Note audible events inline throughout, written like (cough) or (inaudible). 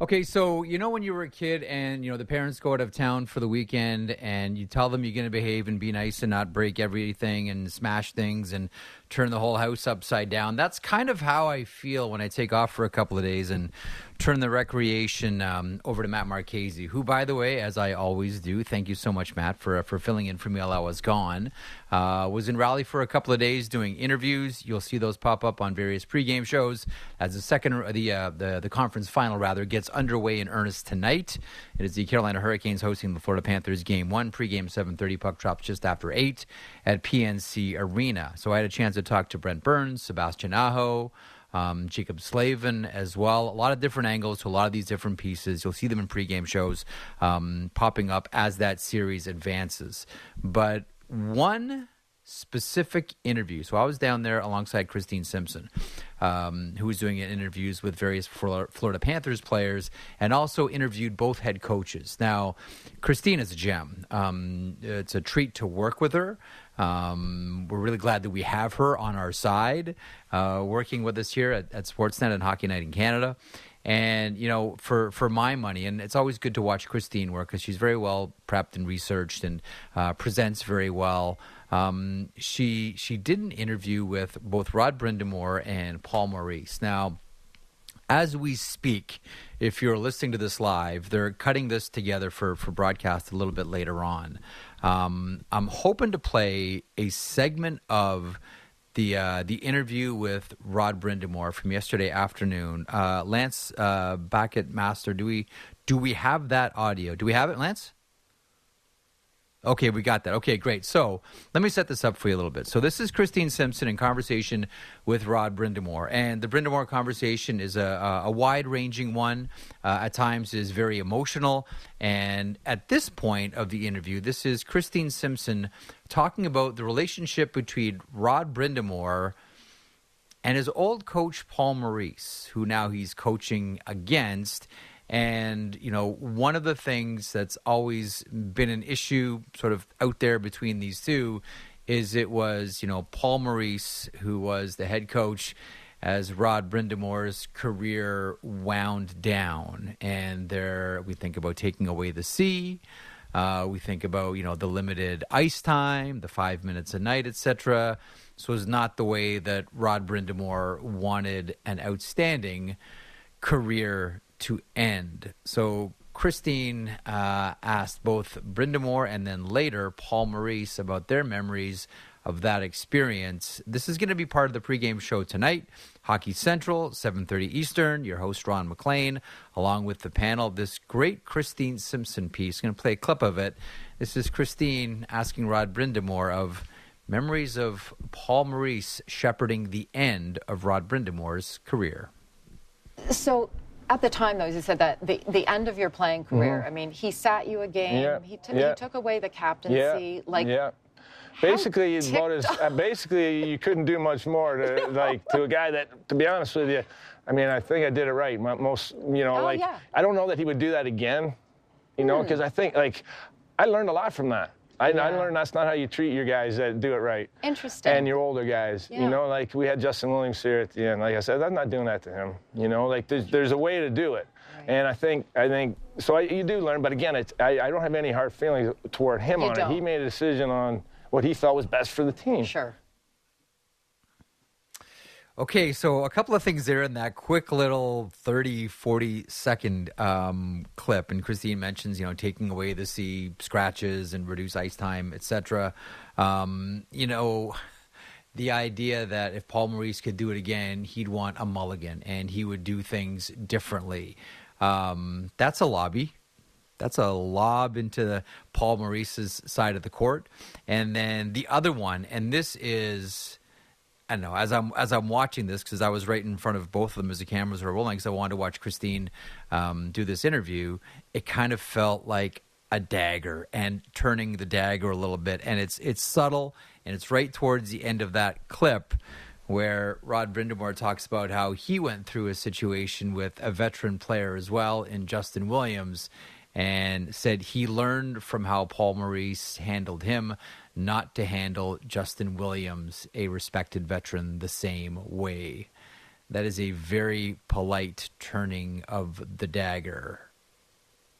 Okay, so you know when you were a kid and you know the parents go out of town for the weekend and you tell them you're going to behave and be nice and not break everything and smash things and turn the whole house upside down. That's kind of how I feel when I take off for a couple of days and turn the recreation um, over to Matt Marchese, who, by the way, as I always do, thank you so much, Matt, for for filling in for me while I was gone. Uh, was in Raleigh for a couple of days doing interviews. You'll see those pop up on various pregame shows as the second the uh, the the conference final rather gets underway in earnest tonight. It is the Carolina Hurricanes hosting the Florida Panthers game one pregame 7:30 puck drops just after eight at PNC Arena. So I had a chance to talk to Brent Burns, Sebastian Aho um, Jaccob Slavin as well. A lot of different angles to a lot of these different pieces. You'll see them in pregame shows um, popping up as that series advances. But one specific interview. So I was down there alongside Christine Simpson, um, who was doing interviews with various Florida Panthers players and also interviewed both head coaches. Now, Christine is a gem. Um, it's a treat to work with her. Um, we're really glad that we have her on our side, uh, working with us here at, at Sportsnet and Hockey Night in Canada. And you know, for for my money, and it's always good to watch Christine work because she's very well prepped and researched and uh, presents very well. Um, she she did an interview with both Rod Brind'Amour and Paul Maurice. Now, as we speak, if you're listening to this live, they're cutting this together for for broadcast a little bit later on. Um, I'm hoping to play a segment of the uh, the interview with Rod Brind'Amour from yesterday afternoon. Uh, Lance uh, back at Master, do we do we have that audio? Do we have it, Lance? Okay, we got that. Okay, great. So let me set this up for you a little bit. So this is Christine Simpson in conversation with Rod Brind'Amour, and the Brind'Amour conversation is a, a wide-ranging one. Uh, at times, is very emotional, and at this point of the interview, this is Christine Simpson talking about the relationship between Rod Brind'Amour and his old coach Paul Maurice, who now he's coaching against and, you know, one of the things that's always been an issue sort of out there between these two is it was, you know, Paul Maurice, who was the head coach as Rod Brind'Amour's career wound down. And there we think about taking away the C. Uh, we think about, you know, the limited ice time, the five minutes a night, etc. So it's not the way that Rod Brind'Amour wanted an outstanding career to end. So Christine uh, asked both Brind'Amour and then later Paul Maurice about their memories of that experience. This is going to be part of the pregame show tonight. Hockey Central, 7:30 Eastern. Your host Ron McLean, along with the panel. This great Christine Simpson piece. I'm going to play a clip of it. This is Christine asking Rod Brind'Amour of memories of Paul Maurice shepherding the end of Rod Brind'Amour's career. So at the time, though, you said that the, the end of your playing career, mm-hmm. I mean, he sat you a game, yeah. he, t- yeah. he took away the captaincy. Yeah. Like, yeah. Basically, as, uh, basically, you couldn't do much more to (laughs) like to a guy that, to be honest with you, I mean, I think I did it right. Most, you know, oh, like yeah. I don't know that he would do that again, you know, because mm. I think like I learned a lot from that. I, yeah. I, learned that's not how you treat your guys that do it right. Interesting. And your older guys. Yeah. You know, like we had Justin Williams here at the end. Like I said, I'm not doing that to him. You know, like there's, there's a way to do it. Right. And I think, I think, so I, you do learn, but again, it's, I, I don't have any hard feelings toward him you on don't. it. He made a decision on what he felt was best for the team. Sure. Okay, so a couple of things there in that quick little 30, 40 second um, clip. And Christine mentions, you know, taking away the C scratches and reduce ice time, etc. Um, you know, the idea that if Paul Maurice could do it again, he'd want a mulligan and he would do things differently. Um, that's a lobby. That's a lob into Paul Maurice's side of the court. And then the other one, and this is I don't know as I'm as I'm watching this because I was right in front of both of them as the cameras were rolling because I wanted to watch Christine um, do this interview. It kind of felt like a dagger and turning the dagger a little bit, and it's it's subtle and it's right towards the end of that clip where Rod Brind'Amour talks about how he went through a situation with a veteran player as well in Justin Williams and said he learned from how Paul Maurice handled him not to handle Justin Williams, a respected veteran, the same way. that is a very polite turning of the dagger.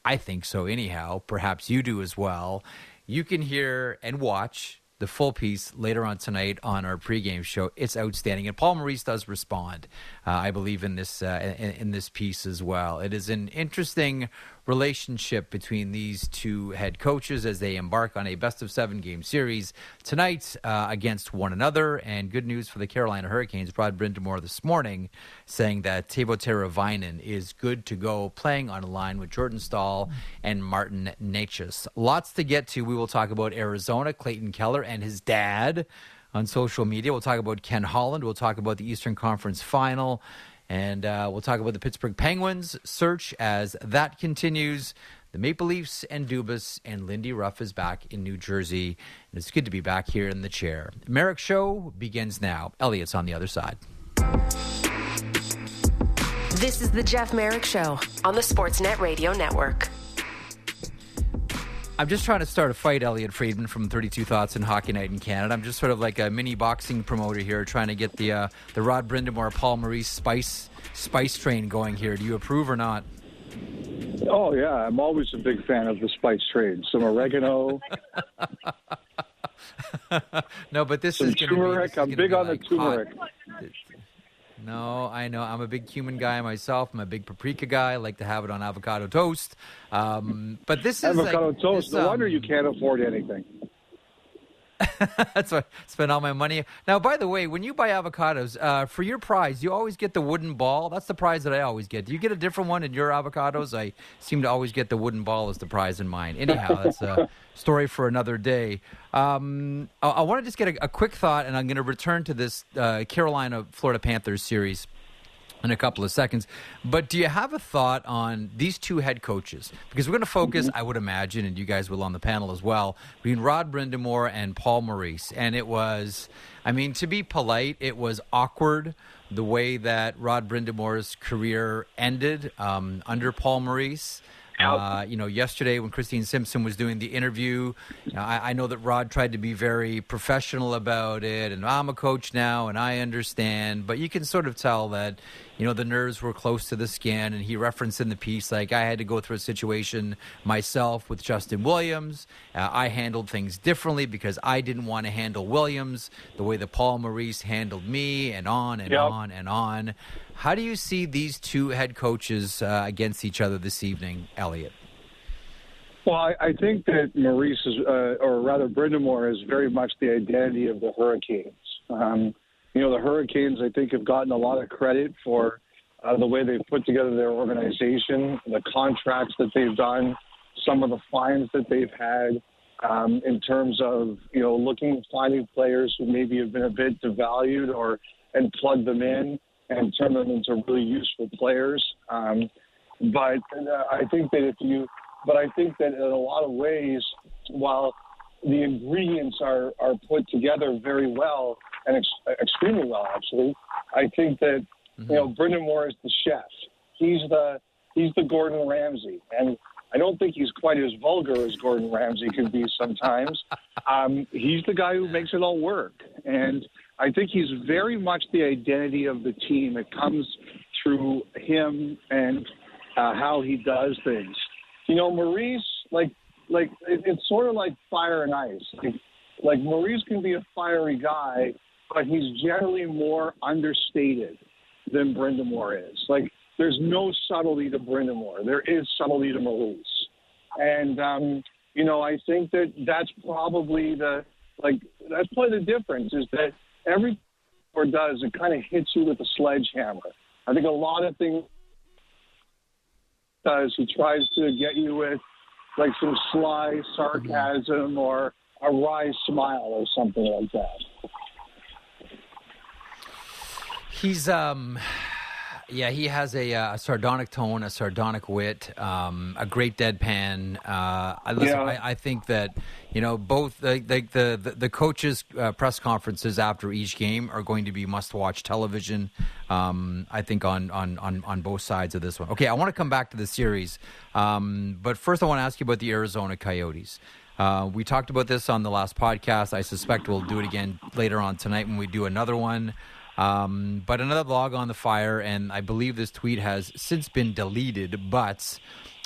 I think so, anyhow. Perhaps you do as well. You can hear and watch the full piece later on tonight on our pregame show. It's outstanding, and Paul Maurice does respond, uh, I believe, in this uh, in, in, this piece as well. It is an interesting relationship between these two head coaches as they embark on a best of seven game series tonight uh, against one another. And good news for the Carolina Hurricanes. Brad Brind'Amour this morning saying that Teuvo Teravainen is good to go, playing on a line with Jordan Staal and Martin Necas. Lots to get to. We will talk about Arizona, Clayton Keller, and his dad on social media. We'll talk about Ken Holland. We'll talk about the Eastern Conference Final. And uh, we'll talk about the Pittsburgh Penguins search as that continues. The Maple Leafs and Dubas and Lindy Ruff is back in New Jersey. And it's good to be back here in the chair. Marek Show begins now. Elliotte's on the other side. This is the Jeff Marek Show on the Sportsnet Radio Network. I'm just trying to start a fight, Elliotte Friedman from 32 Thoughts and Hockey Night in Canada. I'm just sort of like a mini boxing promoter here, trying to get the uh, the Rod Brind'Amour, Paul Maurice spice spice train going here. Do you approve or not? Oh yeah, I'm always a big fan of the spice train. Some oregano. (laughs) no, but this Some is turmeric. Be, I'm big on like the turmeric. Hot. No, I know. I'm a big cumin guy myself. I'm a big paprika guy. I like to have it on avocado toast. Um, but this is avocado like, toast. This, no um, wonder you can't afford anything. (laughs) That's why I spend all my money. Now, by the way, when you buy avocados, uh, for your prize, you always get the wooden ball. That's the prize that I always get. Do you get a different one in your avocados? I seem to always get the wooden ball as the prize in mine. Anyhow, that's a (laughs) story for another day. Um, I, I want to just get a, a, quick thought, and I'm going to return to this uh, Carolina Florida Panthers series in a couple of seconds. But do you have a thought on these two head coaches? Because we're going to focus, mm-hmm. I would imagine, and you guys will on the panel as well, between Rod Brind'Amour and Paul Maurice. And it was, I mean, to be polite, it was awkward the way that Rod Brind'Amour's career ended um, under Paul Maurice. Uh, you know, yesterday when Christine Simpson was doing the interview, you know, I, I, know that Rod tried to be very professional about it, and I'm a coach now, and I understand. But you can sort of tell that, you know, the nerves were close to the skin, and he referenced in the piece like I had to go through a situation myself with Justin Williams. Uh, I handled things differently because I didn't want to handle Williams the way that Paul Maurice handled me, and on and yep. on and on. How do you see these two head coaches uh, against each other this evening, Elliotte? Well, I, I think that Maurice is, uh, or rather Brind'Amour, is very much the identity of the Hurricanes. Um, you know, the Hurricanes, I think, have gotten a lot of credit for uh, the way they've put together their organization, the contracts that they've done, some of the fines that they've had. Um, in terms of you know looking finding players who maybe have been a bit devalued or and plug them in and turn them into really useful players. Um, but uh, I think that if you, but I think that in a lot of ways, while the ingredients are, are put together very well and ex- extremely well, actually, I think that mm-hmm. you know Brind'Amour is the chef. He's the he's the Gordon Ramsay, and I don't think he's quite as vulgar as Gordon Ramsay can be sometimes. (laughs) Um, he's the guy who makes it all work, and I think he's very much the identity of the team. It comes through him and uh, how he does things. You know, Maurice, like, like it, it's sort of like fire and ice. Like, like Maurice can be a fiery guy, but he's generally more understated than Brind'Amour is. Like, there's no subtlety to Brind'Amour. There is subtlety to Maurice, and um, you know, I think that that's probably the like that's probably the difference is that every or does it kind of hits you with a sledgehammer. I think a lot of things does he tries to get you with like some sly sarcasm or a wry smile or something like that. He's um yeah, he has a, uh, a, sardonic tone, a sardonic wit, um, a great deadpan. Uh, I, listen, yeah. I, I, think that you know both the the the, the coaches' uh, press conferences after each game are going to be must-watch television. Um, I think on, on on on both sides of this one. Okay, I want to come back to the series, um, but first I want to ask you about the Arizona Coyotes. Uh, we talked about this on the last podcast. I suspect we'll do it again later on tonight when we do another one. Um, but another log on the fire, and I believe this tweet has since been deleted, but.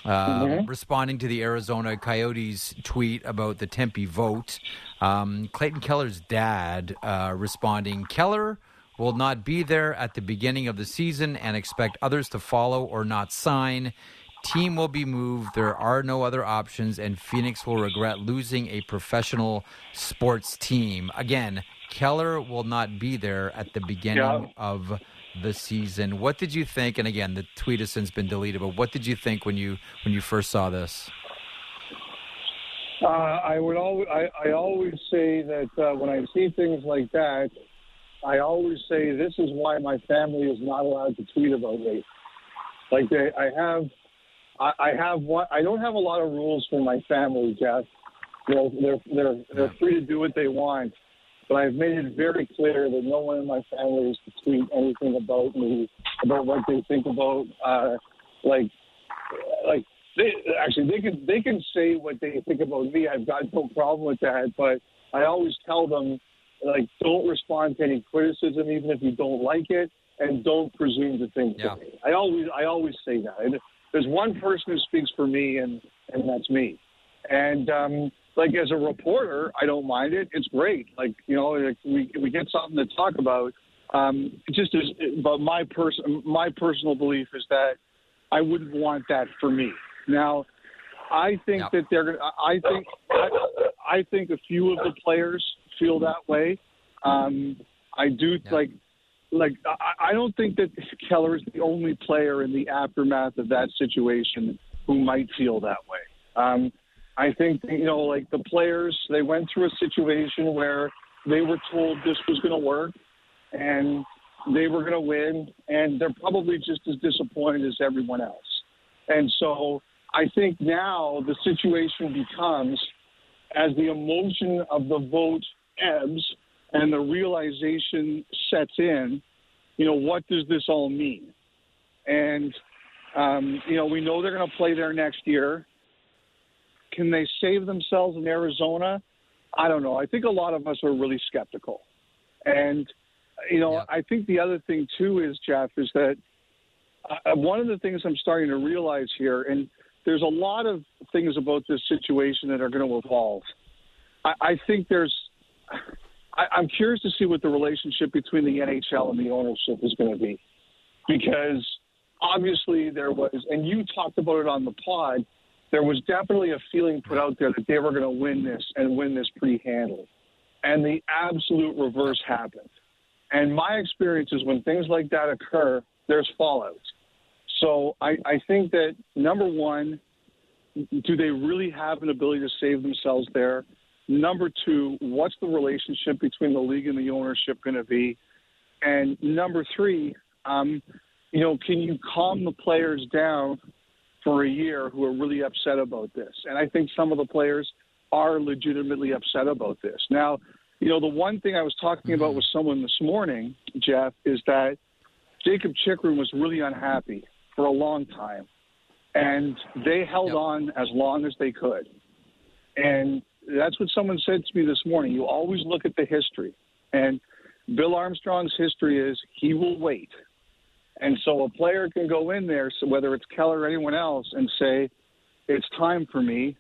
Uh, mm-hmm. Responding to the Arizona Coyotes tweet about the Tempe vote, um, Clayton Keller's dad uh, responding, Keller will not be there at the beginning of the season and expect others to follow or not sign. Team will be moved. There are no other options, and Phoenix will regret losing a professional sports team. Again, Keller will not be there at the beginning yeah. of the season. What did you think? And again, the tweet has since been deleted. But what did you think when you when you first saw this? Uh, I would always I, I always say that uh, when I see things like that, I always say this is why my family is not allowed to tweet about me. Like they, I have, I, I have one. I don't have a lot of rules for my family, Jeff. You know, they're they're they're free to do what they want, but I've made it very clear that no one in my family is to tweet anything about me, about what they think about, uh, like, like they actually they can they can say what they think about me. I've got no problem with that, but I always tell them like don't respond to any criticism, even if you don't like it, and don't presume to think. Yeah. I always I always say that. And there's one person who speaks for me, and and that's me. And um, like as a reporter, I don't mind it. It's great. Like you know, like we we get something to talk about. Um, just as, but my person, my personal belief is that I wouldn't want that for me. Now, I think yep. that they're I think I, I think a few of the players feel that way. Um, I do yeah. like like I, I don't think that Keller is the only player in the aftermath of that situation who might feel that way. Um, I think you know, like the players, they went through a situation where they were told this was going to work, and they were going to win, and they're probably just as disappointed as everyone else. And so I think now the situation becomes as the emotion of the vote ebbs and the realization sets in, you know, what does this all mean? And, um, you know, we know they're going to play there next year. Can they save themselves in Arizona? I don't know. I think a lot of us are really skeptical. And, you know, yeah. I think the other thing, too, is, Jeff, is that uh, one of the things I'm starting to realize here, and there's a lot of things about this situation that are going to evolve. I, I think there's I, I'm curious to see what the relationship between the NHL and the ownership is going to be, because obviously there was, and you talked about it on the pod. There was definitely a feeling put out there that they were going to win this and win this pretty handily, and the absolute reverse happened. And my experience is when things like that occur, there's fallout. So I, I think that number one, do they really have an ability to save themselves there? Number two, what's the relationship between the league and the ownership going to be? And number three, um, you know, can you calm the players down for a year who are really upset about this? And I think some of the players are legitimately upset about this. Now, you know, the one thing I was talking about mm-hmm. with someone this morning, Jeff, is that Jakob Chychrun was really unhappy for a long time. And they held yep. on as long as they could. And that's what someone said to me this morning. You always look at the history. And Bill Armstrong's history is he will wait. And so a player can go in there, so whether it's Keller or anyone else, and say, it's time for me,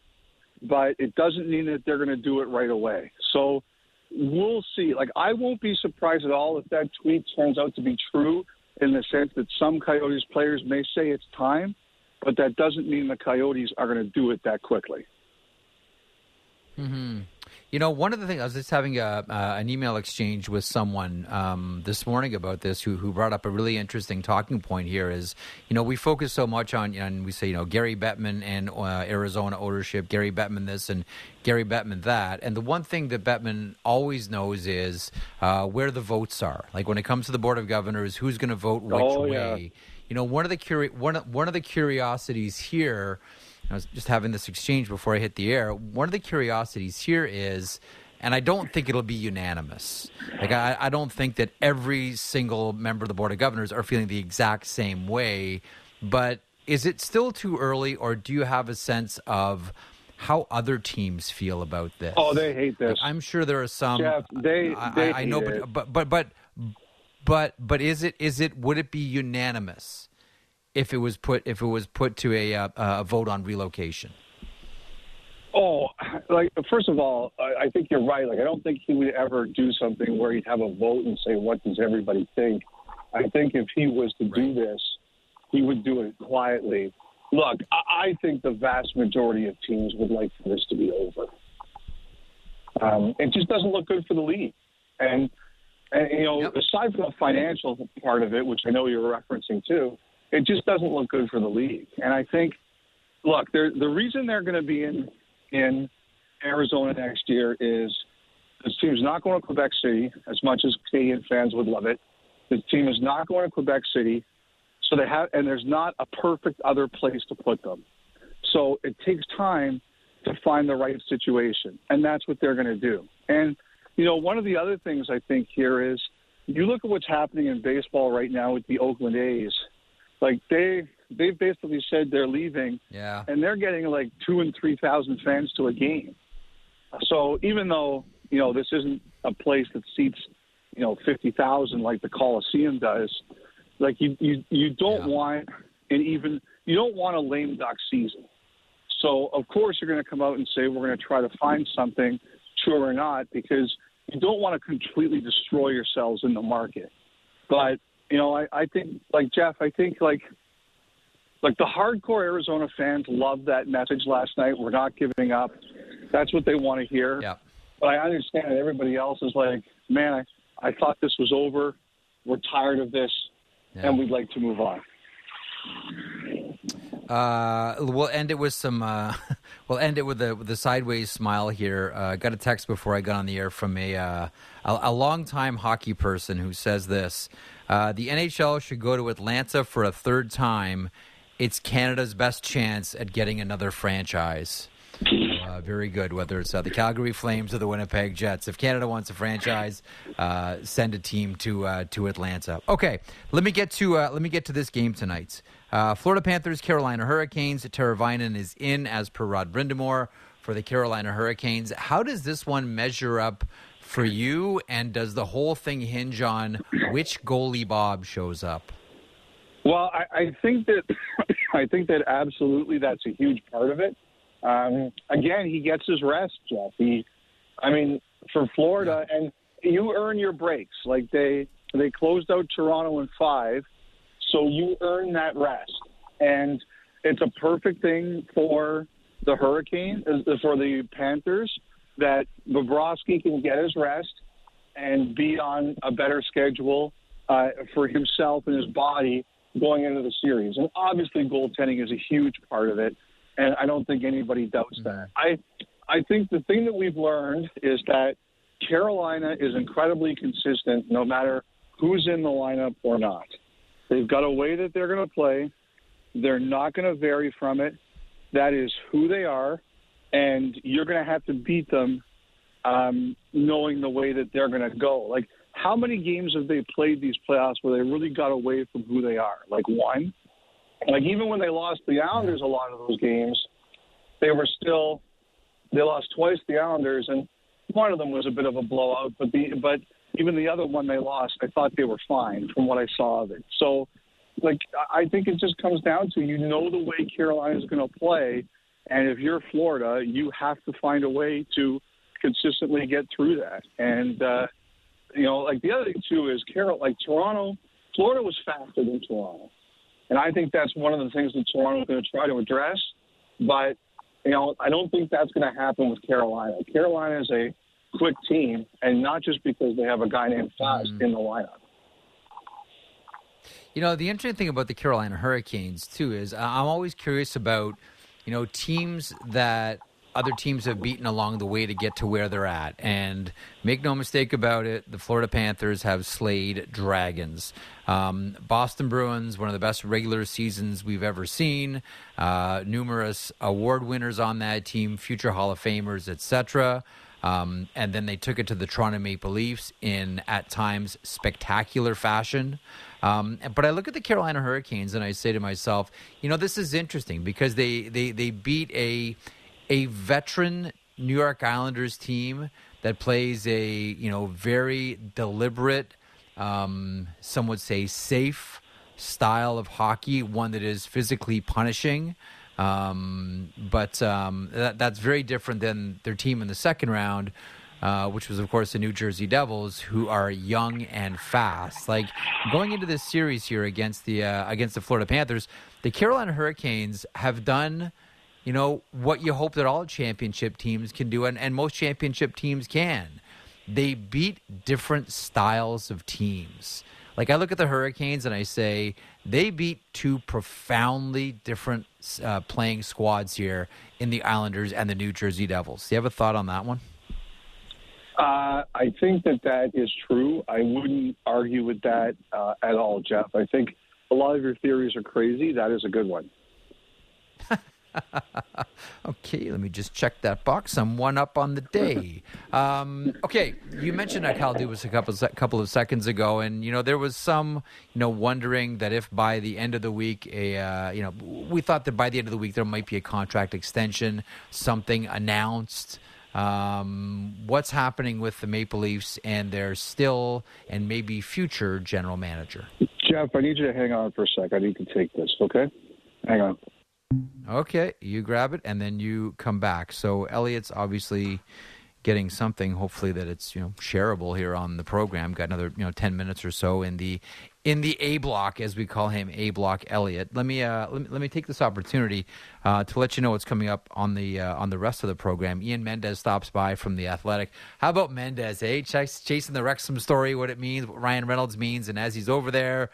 but it doesn't mean that they're going to do it right away. So we'll see. Like, I won't be surprised at all if that tweet turns out to be true in the sense that some Coyotes players may say it's time, but that doesn't mean the Coyotes are going to do it that quickly. Mm-hmm. You know, one of the things I was just having a, uh, an email exchange with someone um, this morning about this, who who brought up a really interesting talking point. Here is, you know, we focus so much on, and we say, you know, Gary Bettman and uh, Arizona ownership, Gary Bettman this and Gary Bettman that, and the one thing that Bettman always knows is uh, where the votes are. Like when it comes to the board of governors, who's going to vote which oh, way. You know, one of the curi- one one of the curiosities here I was just having this exchange before I hit the air. One of the curiosities here is, and I don't think it'll be unanimous. Like I, I don't think that every single member of the board of governors are feeling the exact same way. But is it still too early, or do you have a sense of? how other teams feel about this. Oh, they hate this. Like, I'm sure there are some. Jeff, they, I, they I, I know, but, but but but But but is it is it would it be unanimous if it was put if it was put to a uh, a vote on relocation? Oh, like first of all, I, I think you're right. Like I don't think he would ever do something where he'd have a vote and say what does everybody think. I think if he was to right. do this, he would do it quietly. Look, I, I think the vast majority of teams would like for this to be over. Um, it just doesn't look good for the league, and and you know, yep. aside from the financial part of it, which I know you're referencing too, it just doesn't look good for the league. And I think, look, the reason they're going to be in in Arizona next year is this team is not going to Quebec City as much as Canadian fans would love it. This team is not going to Quebec City, so they have, and there's not a perfect other place to put them. So it takes time to find the right situation, and that's what they're going to do. And you know, one of the other things I think here is you look at what's happening in baseball right now with the Oakland A's. Like they they've basically said they're leaving. Yeah. And they're getting like two and three thousand fans to a game. So even though you know this isn't a place that seats you know fifty thousand like the Coliseum does, like you you you don't yeah. want an even you don't want a lame duck season. So of course you're going to come out and say we're going to try to find something, true or not, because you don't want to completely destroy yourselves in the market. But you know, I, I think like Jeff, I think like like the hardcore Arizona fans loved that message last night. We're not giving up. That's what they want to hear. Yeah. But I understand that everybody else is like, man, I, I thought this was over. We're tired of this, yeah. and we'd like to move on. Uh, we'll end it with some. Uh, (laughs) we'll end it with a with sideways smile here. Uh, got a text before I got on the air from a uh, a, a longtime hockey person who says this: uh, the NHL should go to Atlanta for a third time. It's Canada's best chance at getting another franchise. Uh, very good. Whether it's uh, the Calgary Flames or the Winnipeg Jets, if Canada wants a franchise, uh, send a team to uh, to Atlanta. Okay, let me get to let me get to this game tonight. Uh, Florida Panthers, Carolina Hurricanes. Teravainen is in as per Rod Brind'Amour for the Carolina Hurricanes. How does this one measure up for you? And does the whole thing hinge on which goalie Bob shows up? Well, I, I think that (coughs) I think that absolutely that's a huge part of it. Um, again, he gets his rest, Jeff. He, I mean, for Florida, and you earn your breaks. Like they they closed out Toronto in five, so you earn that rest, and it's a perfect thing for the Hurricane for the Panthers that Bobrovsky can get his rest and be on a better schedule uh, for himself and his body going into the series. And obviously, goaltending is a huge part of it, and I don't think anybody doubts mm-hmm. that. I I think the thing that we've learned is that Carolina is incredibly consistent, no matter who's in the lineup or not. They've got a way that they're going to play. They're not going to vary from it. That is who they are, and you're going to have to beat them, um, knowing the way that they're going to go. Like how many games have they played these playoffs where they really got away from who they are? Like one. Like even when they lost the Islanders, a lot of those games, they were still they lost twice the Islanders, and one of them was a bit of a blowout. But the but even the other one they lost, I thought they were fine from what I saw of it. So, like I think it just comes down to you know the way Carolina is going to play, and if you're Florida, you have to find a way to consistently get through that. And uh, you know, like the other thing too is Carol, like Toronto, Florida was faster than Toronto, and I think that's one of the things that Toronto is going to try to address. But you know, I don't think that's going to happen with Carolina. Carolina is a quick team, and not just because they have a guy named Fast mm. in the lineup. You know, the interesting thing about the Carolina Hurricanes too is I'm always curious about, you know, teams that other teams have beaten along the way to get to where they're at. And make no mistake about it, the Florida Panthers have slayed dragons. Um, Boston Bruins, one of the best regular seasons we've ever seen. Uh, numerous award winners on that team, future Hall of Famers, etc. Um, and then they took it to the Toronto Maple Leafs in, at times, spectacular fashion. Um, but I look at the Carolina Hurricanes and I say to myself, you know, this is interesting because they, they, they beat a a veteran New York Islanders team that plays a you know very deliberate um, some would say safe style of hockey, one that is physically punishing. Um, but um, that, that's very different than their team in the second round, uh, which was, of course, the New Jersey Devils, who are young and fast. Like going into this series here against the uh, against the Florida Panthers, the Carolina Hurricanes have done, you know, what you hope that all championship teams can do, and, and most championship teams can. They beat different styles of teams. Like I look at the Hurricanes and I say they beat two profoundly different uh, playing squads here in the Islanders and the New Jersey Devils. Do you have a thought on that one? Uh, I think that that is true. I wouldn't argue with that uh, at all, Jeff. I think a lot of your theories are crazy. That is a good one. (laughs) okay, let me just check that box. I'm one up on the day. Um, okay, you mentioned Kyle Dubas a couple a couple of seconds ago, and you know there was some you know wondering that if by the end of the week, a uh, you know we thought that by the end of the week there might be a contract extension, something announced. Um, what's happening with the Maple Leafs and their still and maybe future general manager? Jeff, I need you to hang on for a sec. I need to take this. Okay, hang on. Okay, you grab it and then you come back. So Elliotte's obviously getting something. Hopefully that it's you know shareable here on the program. Got another you know ten minutes or so in the in the A block as we call him, A block Elliotte. Let me uh, let me, let me take this opportunity uh, to let you know what's coming up on the uh, on the rest of the program. Ian Mendes stops by from the Athletic. How about Mendes? Eh, chasing the Wrexham story, what it means, what Ryan Reynolds means, and as he's over there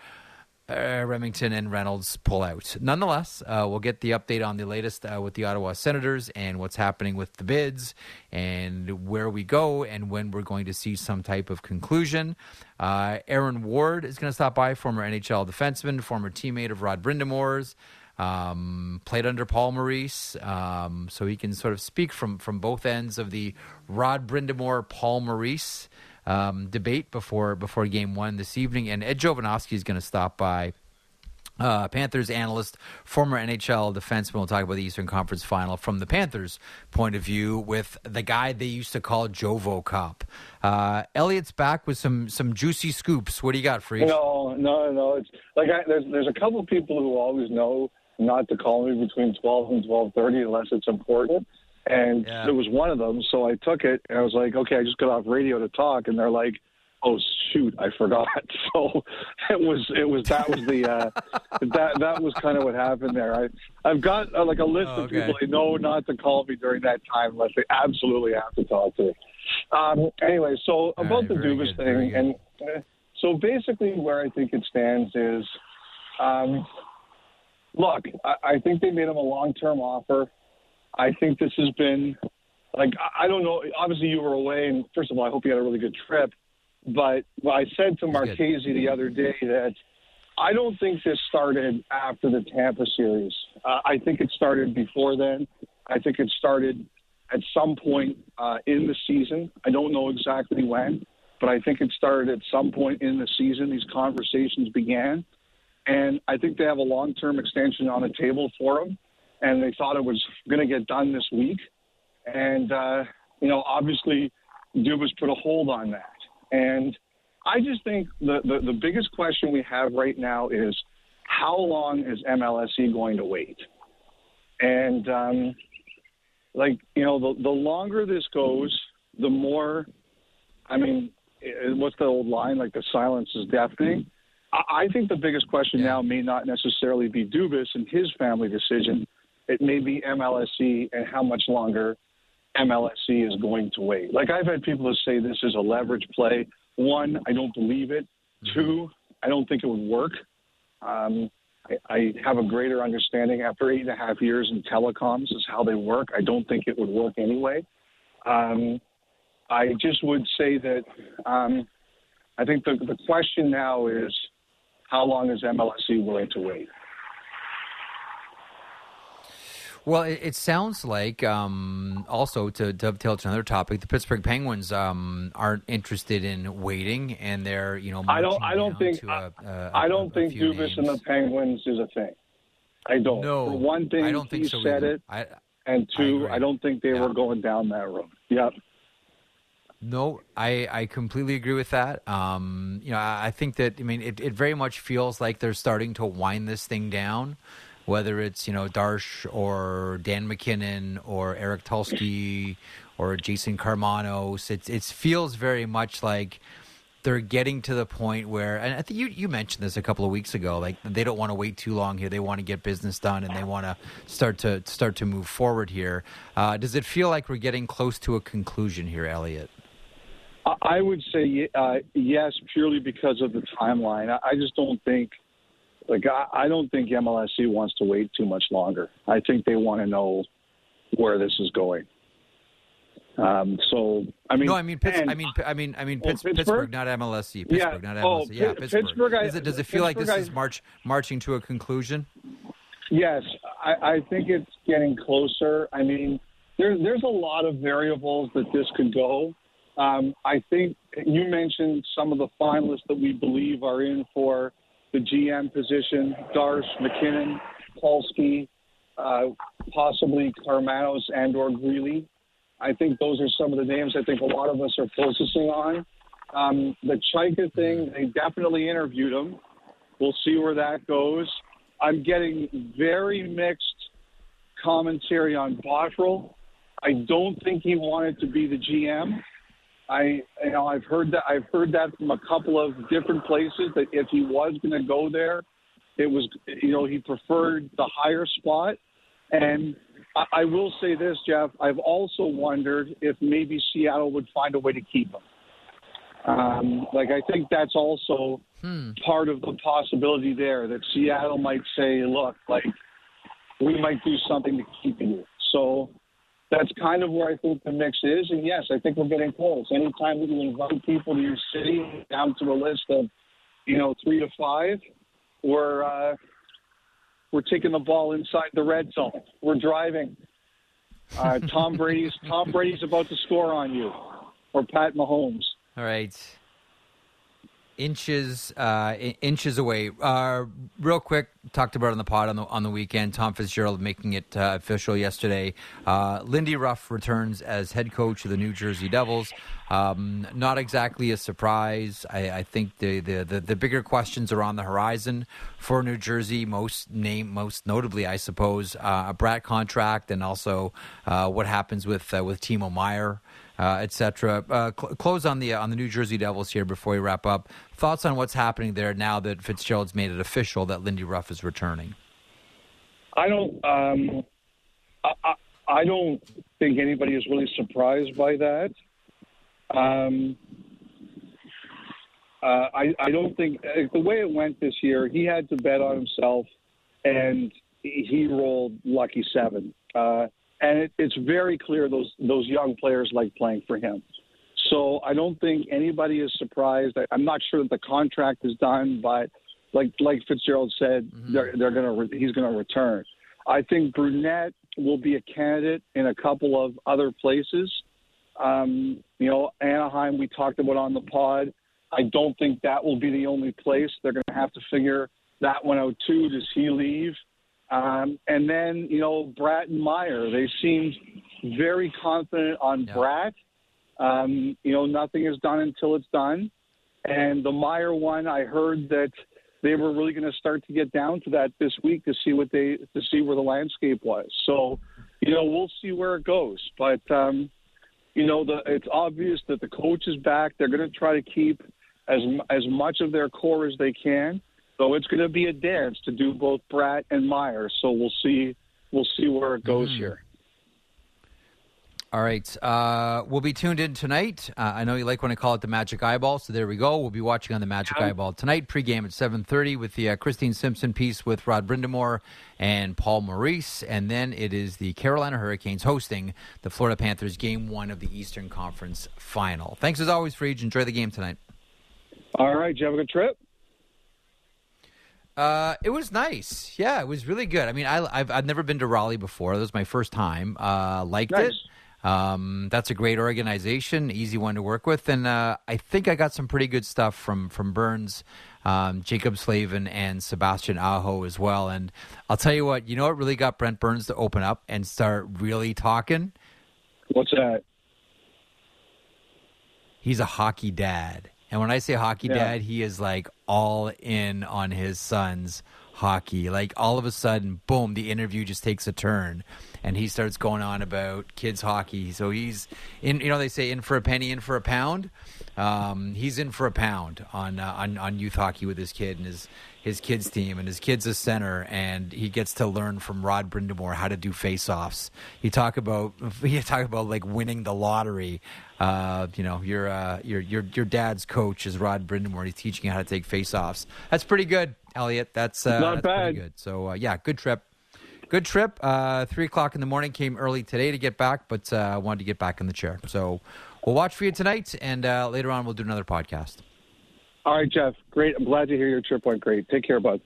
uh, Remington and Reynolds pull out. Nonetheless, uh, we'll get the update on the latest uh, with the Ottawa Senators and what's happening with the bids and where we go and when we're going to see some type of conclusion. Uh, Aaron Ward is going to stop by, former NHL defenseman, former teammate of Rod Brind'Amour's. Um, played under Paul Maurice, um, so he can sort of speak from from both ends of the Rod Brind'Amour Paul Maurice um, debate before before game one this evening. And Ed Jovanovski is going to stop by. Uh, Panthers analyst, former NHL defenseman. We'll talk about the Eastern Conference Final from the Panthers' point of view with the guy they used to call Jovo Cop. Uh, Elliotte's back with some some juicy scoops. What do you got for? No, no, no. It's like I, there's there's a couple people who always know not to call me between twelve and twelve thirty unless it's important and yeah. there was one of them. So I took it and I was like, okay, I just got off radio to talk, and they're like, oh shoot, I forgot. (laughs) So it was it was that was the uh, (laughs) that that was kind of what happened there. I I've got uh, like a list oh, okay. of people I know not to call me during that time unless they absolutely have to talk to me. Um, anyway, so about right, the Dubas thing, and uh, so basically where I think it stands is. Um, look, I, I think they made him a long-term offer. I think this has been like I don't know. Obviously, you were away, and first of all, I hope you had a really good trip. But well, I said to Marchese the other day that I don't think this started after the Tampa series. Uh, I think it started before then. I think it started at some point uh, in the season. I don't know exactly when, but I think it started at some point in the season. These conversations began, and I think they have a long-term extension on the table for them and they thought it was going to get done this week. And, uh, you know, obviously, Dubas put a hold on that. And I just think the, the, the biggest question we have right now is how long is MLSE going to wait? And, um, like, you know, the, the longer this goes, the more, I mean, what's the old line? Like, the silence is deafening. I think the biggest question yeah. now may not necessarily be Dubas and his family decision, it may be MLSE and how much longer MLSE is going to wait. Like I've had people say this is a leverage play. One, I don't believe it. Mm-hmm. Two, I don't think it would work. Um, I, I have a greater understanding after eight and a half years in telecoms is how they work. I don't think it would work anyway. Um, I just would say that um, I think the, the question now is how long is MLSE willing to wait? Well, it, it sounds like um, also to dovetail to another topic, the Pittsburgh Penguins um, aren't interested in waiting, and they're you know. I don't. I don't think. A, a, I don't think Dubas names. and the Penguins is a thing. I don't. No, For one thing, I don't think he so said either. it, I, and two, I, I, don't think they yeah. were going down that road. Yep. No, I, I completely agree with that. Um, you know, I, I, think that I mean it, it very much feels like they're starting to wind this thing down, whether it's you know Darche or Dan MacKinnon or Eric Tulsky or Jason Karmanos. It it feels very much like they're getting to the point where, and I think you, you mentioned this a couple of weeks ago. Like they don't want to wait too long here. They want to get business done, and they want to start to start to move forward here. Uh, does it feel like we're getting close to a conclusion here, Elliotte? I would say uh, yes, purely because of the timeline. I just don't think, like, I don't think MLSE wants to wait too much longer. I think they want to know where this is going. Um, so I mean, no, I mean, Pitts, I mean, I mean, I mean, Pitts, oh, Pittsburgh? Pittsburgh? not MLSE. Pittsburgh, yeah. not MLSE. Oh, yeah, Pittsburgh. Pittsburgh I, it, does it feel like this I, is march marching to a conclusion? Yes, I, I think it's getting closer. I mean, there's there's a lot of variables that this could go. Um, I think you mentioned some of the finalists that we believe are in for the GM position: Darche, MacKinnon, Tulsky, uh, possibly Karmanos and or Greeley. I think those are some of the names I think a lot of us are focusing on. Um, the Chayka thing, they definitely interviewed him. We'll see where that goes. I'm getting very mixed commentary on Botterill. I don't think he wanted to be the GM. I, you know, I've heard that. I've heard that from a couple of different places that if he was going to go there, it was, you know, he preferred the higher spot. And I, I will say this, Jeff. I've also wondered if maybe Seattle would find a way to keep him. Um, like I think that's also hmm. part of the possibility there that Seattle might say, "Look, like we might do something to keep you." That's kind of where I think the mix is. And yes, I think we're getting close. Anytime that you invite people to your city down to a list of, you know, three to five, we're uh, we're taking the ball inside the red zone. We're driving. Uh, Tom Brady's Tom Brady's about to score on you, or Pat Mahomes. All right inches uh, inches away. Uh, real quick, talked about on the pod on the on the weekend. Tom Fitzgerald making it uh, official yesterday. Uh, Lindy Ruff returns as head coach of the New Jersey Devils. Um, not exactly a surprise. I, I think the, the, the the bigger questions are on the horizon for New Jersey. Most name most notably, I suppose, uh, a Bratt contract, and also uh, what happens with with Timo Meier uh, etc. Uh, cl- close on the uh, on the New Jersey Devils here before we wrap up. Thoughts on what's happening there now that Fitzgerald's made it official that Lindy Ruff is returning? I don't. Um, I, I, don't think anybody is really surprised by that. Um, uh, I, I don't think uh, the way it went this year, he had to bet on himself, and he rolled lucky seven. Uh, and it, it's very clear those those young players like playing for him. So I don't think anybody is surprised. I, I'm not sure that the contract is done, but like like Fitzgerald said, mm-hmm. they're they're gonna re- he's gonna return. I think Brunette will be a candidate in a couple of other places. Um, you know, Anaheim we talked about on the pod. I don't think that will be the only place. They're going to have to figure that one out too. Does he leave? Um, and then, you know, Bratt and Meier, they seemed very confident on yeah. Bratt. Um, you know, nothing is done until it's done. And the Meier one, I heard that they were really going to start to get down to that this week to see what they to see where the landscape was. So, you know, we'll see where it goes. But um, you know, the, it's obvious that the coach is back. They're going to try to keep as as much of their core as they can. So it's going to be a dance to do both Bratt and Meier. So we'll see. We'll see where it goes mm. here. All right. Uh, we'll be tuned in tonight. Uh, I know you like when I call it the Magic Eyeball, so there we go. We'll be watching on the Magic yeah. Eyeball tonight, pregame at 7.30 with the uh, Christine Simpson piece with Rod Brind'Amour and Paul Maurice. And then it is the Carolina Hurricanes hosting the Florida Panthers game one of the Eastern Conference Final. Thanks as always, Frege. Enjoy the game tonight. All right. You have a good trip? Uh, it was nice. Yeah, it was really good. I mean, I, have I've never been to Raleigh before. This was my first time. Uh, liked nice. it. Um, that's a great organization, easy one to work with, and uh, I think I got some pretty good stuff from from Burns, um, Jaccob Slavin, and Sebastian Aho as well. And I'll tell you what, you know what really got Brent Burns to open up and start really talking? What's that? he's a hockey dad. And when I say hockey yeah. dad, he is like all in on his son's hockey. Like all of a sudden, boom, the interview just takes a turn and he starts going on about kids hockey. So he's in, you know, they say in for a penny, in for a pound. Um, he's in for a pound on, uh, on, on youth hockey with his kid and his, his kids team and his kid's a center and he gets to learn from Rod Brind'Amour how to do face-offs. He talk about (laughs) he talk about like winning the lottery. Uh, you know, your uh, your your your dad's coach is Rod Brind'Amour. He's teaching you how to take face-offs. That's pretty good, Elliotte. That's uh, not that's bad. good. So uh, yeah, good trip. Good trip. Uh, three o'clock in the morning. Came early today to get back, but I uh, wanted to get back in the chair. So we'll watch for you tonight, and later on we'll do another podcast. All right, Jeff. Great. I'm glad to hear your trip went great. Take care, bud.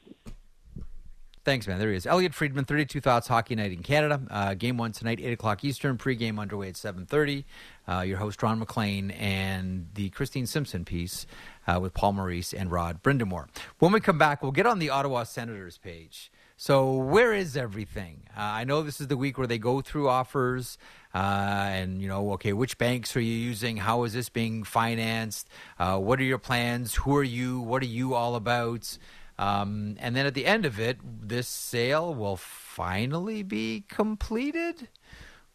Thanks, man. There he is. Elliotte Friedman, 32 Thoughts Hockey Night in Canada. Uh, game one tonight, 8 o'clock Eastern. Pre-game underway at 7.30. Uh, your host, Ron MacLean, and the Christine Simpson piece uh, with Paul Maurice and Rod Brind'Amour. When we come back, we'll get on the Ottawa Senators page. So where is everything? Uh, I know this is the week where they go through offers uh, and you know, okay, which banks are you using? How is this being financed? Uh, what are your plans? Who are you? What are you all about? Um, and then at the end of it, this sale will finally be completed.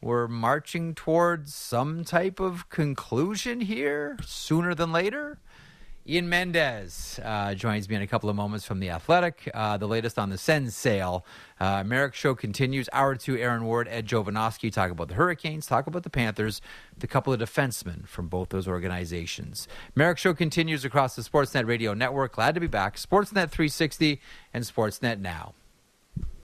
We're marching towards some type of conclusion here sooner than later. Ian Mendes uh, joins me in a couple of moments from The Athletic. Uh, the latest on the Sens sale. Uh, Marek Show continues. Hour two, Aaron Ward, Ed Jovanovski talk about the Hurricanes, talk about the Panthers, the couple of defensemen from both those organizations. Marek Show continues across the Sportsnet Radio Network. Glad to be back. Sportsnet 360 and Sportsnet Now.